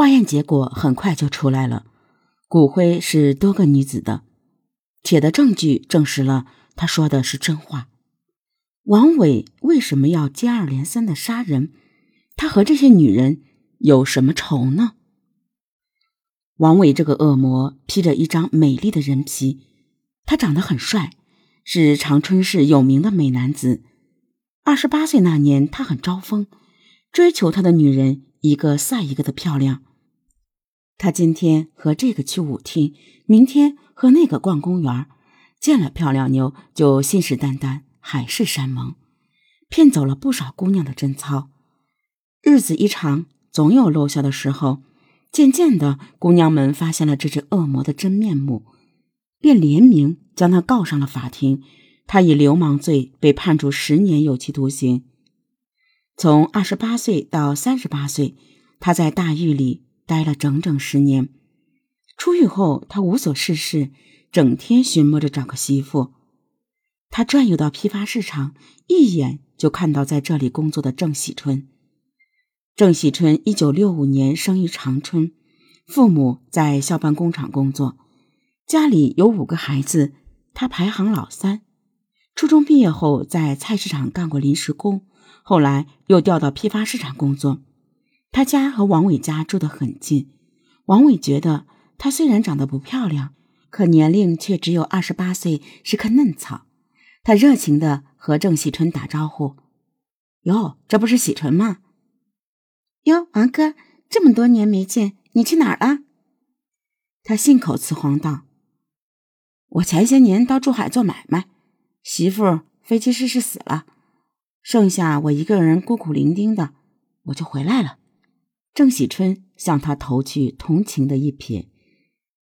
化验结果很快就出来了，骨灰是多个女子的。铁的证据证实了他说的是真话。王伟为什么要接二连三的杀人？他和这些女人有什么仇呢？王伟这个恶魔披着一张美丽的人皮，他长得很帅，是长春市有名的美男子。二十八岁那年，他很招风，追求他的女人一个赛一个的漂亮。他今天和这个去舞厅，明天和那个逛公园，见了漂亮妞就信誓旦旦海誓山盟，骗走了不少姑娘的贞操。日子一长，总有露馅的时候。渐渐的，姑娘们发现了这只恶魔的真面目，便联名将他告上了法庭。他以流氓罪被判处十年有期徒刑。从二十八岁到三十八岁，他在大狱里待了整整十年。出狱后，他无所事事，整天寻摸着找个媳妇。他转悠到批发市场，一眼就看到在这里工作的郑喜春。郑喜春一九六五年生于长春，父母在校办工厂工作，家里有五个孩子，他排行老三。初中毕业后，在菜市场干过临时工，后来又调到批发市场工作。他家和王伟家住得很近，王伟觉得他虽然长得不漂亮，可年龄却只有二十八岁，是棵嫩草。他热情地和郑喜春打招呼：“哟，这不是喜春吗？”哟，王哥，这么多年没见，你去哪儿了？他信口雌黄道：“我前些年到珠海做买卖，媳妇飞机失事死了，剩下我一个人孤苦伶仃的，我就回来了。”郑喜春向他投去同情的一瞥，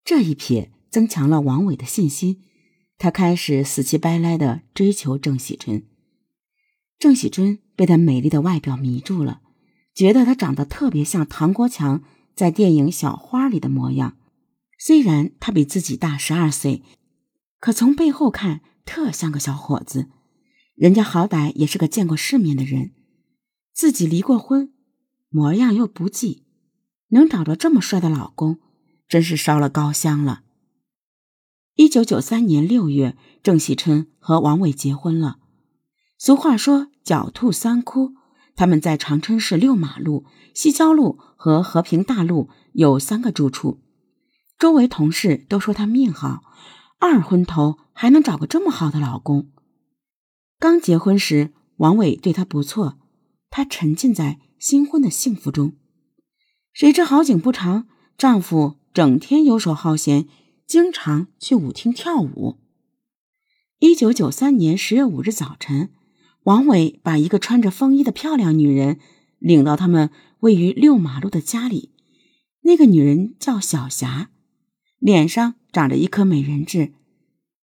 这一瞥增强了王伟的信心，他开始死乞白赖的追求郑喜春。郑喜春被他美丽的外表迷住了。觉得她长得特别像唐国强在电影《小花》里的模样，虽然他比自己大十二岁，可从背后看特像个小伙子。人家好歹也是个见过世面的人，自己离过婚，模样又不济，能找着这么帅的老公，真是烧了高香了。一九九三年六月，郑喜春和王伟结婚了。俗话说“狡兔三窟”。他们在长春市六马路、西郊路和和平大路有三个住处，周围同事都说他命好，二婚头还能找个这么好的老公。刚结婚时，王伟对她不错，她沉浸在新婚的幸福中。谁知好景不长，丈夫整天游手好闲，经常去舞厅跳舞。一九九三年十月五日早晨。王伟把一个穿着风衣的漂亮女人领到他们位于六马路的家里。那个女人叫小霞，脸上长着一颗美人痣。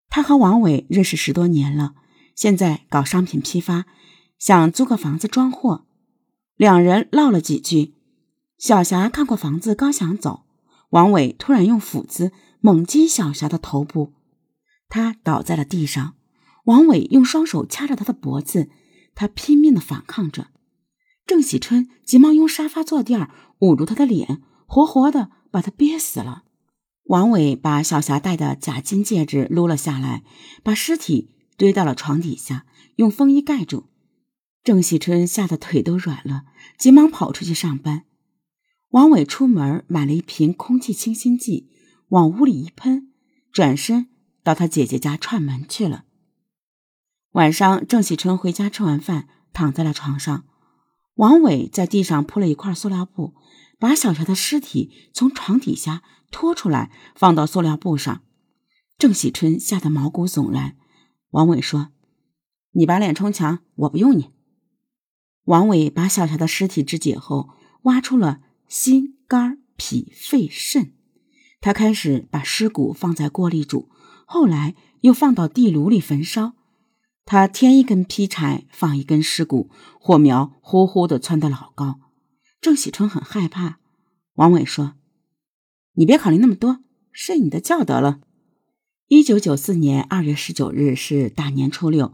她和王伟认识十多年了，现在搞商品批发，想租个房子装货。两人唠了几句，小霞看过房子，刚想走，王伟突然用斧子猛击小霞的头部，她倒在了地上。王伟用双手掐着他的脖子，他拼命的反抗着。郑喜春急忙用沙发坐垫捂住他的脸，活活的把他憋死了。王伟把小霞戴的假金戒指撸了下来，把尸体堆到了床底下，用风衣盖住。郑喜春吓得腿都软了，急忙跑出去上班。王伟出门买了一瓶空气清新剂，往屋里一喷，转身到他姐姐家串门去了。晚上，郑喜春回家吃完饭，躺在了床上。王伟在地上铺了一块塑料布，把小霞的尸体从床底下拖出来，放到塑料布上。郑喜春吓得毛骨悚然。王伟说：“你把脸冲墙，我不用你。”王伟把小霞的尸体肢解后，挖出了心、肝、脾、肺、肾。他开始把尸骨放在锅里煮，后来又放到地炉里焚烧。他添一根劈柴，放一根尸骨，火苗呼呼的窜得老高。郑喜春很害怕。王伟说：“你别考虑那么多，睡你的觉得了。”一九九四年二月十九日是大年初六，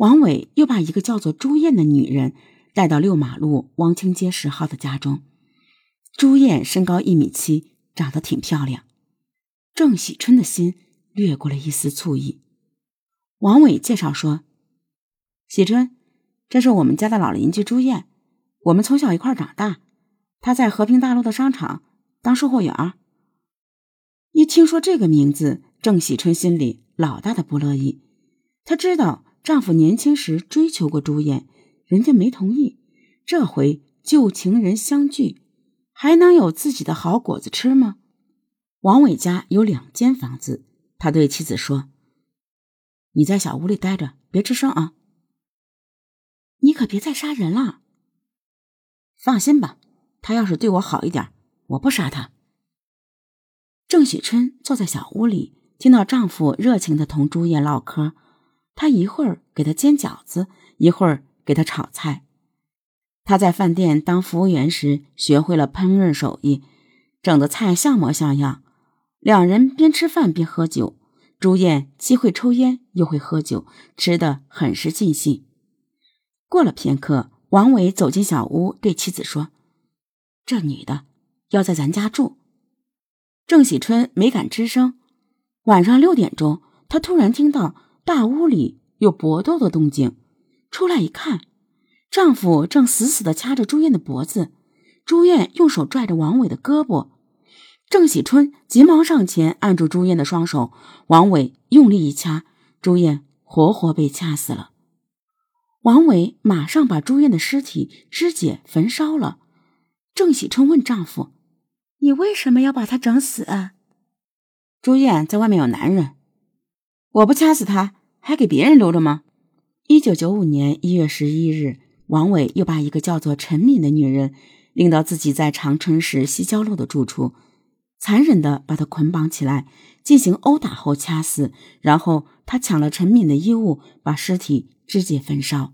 王伟又把一个叫做朱艳的女人带到六马路汪清街十号的家中。朱燕身高一米七，长得挺漂亮。郑喜春的心掠过了一丝醋意。王伟介绍说：“喜春，这是我们家的老邻居朱燕，我们从小一块长大。她在和平大路的商场当售货员。”一听说这个名字，郑喜春心里老大的不乐意。他知道丈夫年轻时追求过朱燕，人家没同意。这回旧情人相聚，还能有自己的好果子吃吗？王伟家有两间房子，他对妻子说：“你在小屋里待着，别吱声啊。你可别再杀人了。放心吧，他要是对我好一点，我不杀他。”郑喜春坐在小屋里，听到丈夫热情的同朱燕唠嗑。他一会儿给她煎饺子，一会儿给她炒菜。他在饭店当服务员时学会了烹饪手艺，整的菜像模像样。两人边吃饭边喝酒。朱燕既会抽烟又会喝酒，吃的很是尽兴。过了片刻，王伟走进小屋，对妻子说：“这女的要在咱家住。”郑喜春没敢吱声。晚上六点钟，他突然听到大屋里有搏斗的动静，出来一看，丈夫正死死地掐着朱燕的脖子，朱燕用手拽着王伟的胳膊，郑喜春急忙上前按住朱燕的双手，王伟用力一掐，朱燕活活被掐死了。王伟马上把朱燕的尸体肢解焚烧了。郑喜春问丈夫。你为什么要把她整死？朱燕在外面有男人，我不掐死她，还给别人留着吗？一九九五年一月十一日，王伟又把一个叫做陈敏的女人领到自己在长春市西郊路的住处，残忍的把她捆绑起来进行殴打后掐死，然后他抢了陈敏的衣物，把尸体肢解焚烧。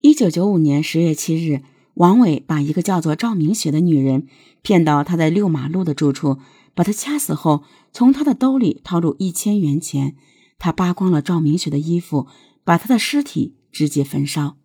一九九五年十月七日。王伟把一个叫做赵明雪的女人骗到他在六马路的住处，把她掐死后，从她的兜里掏出一千元钱。他扒光了赵明雪的衣服，把她的尸体直接焚烧。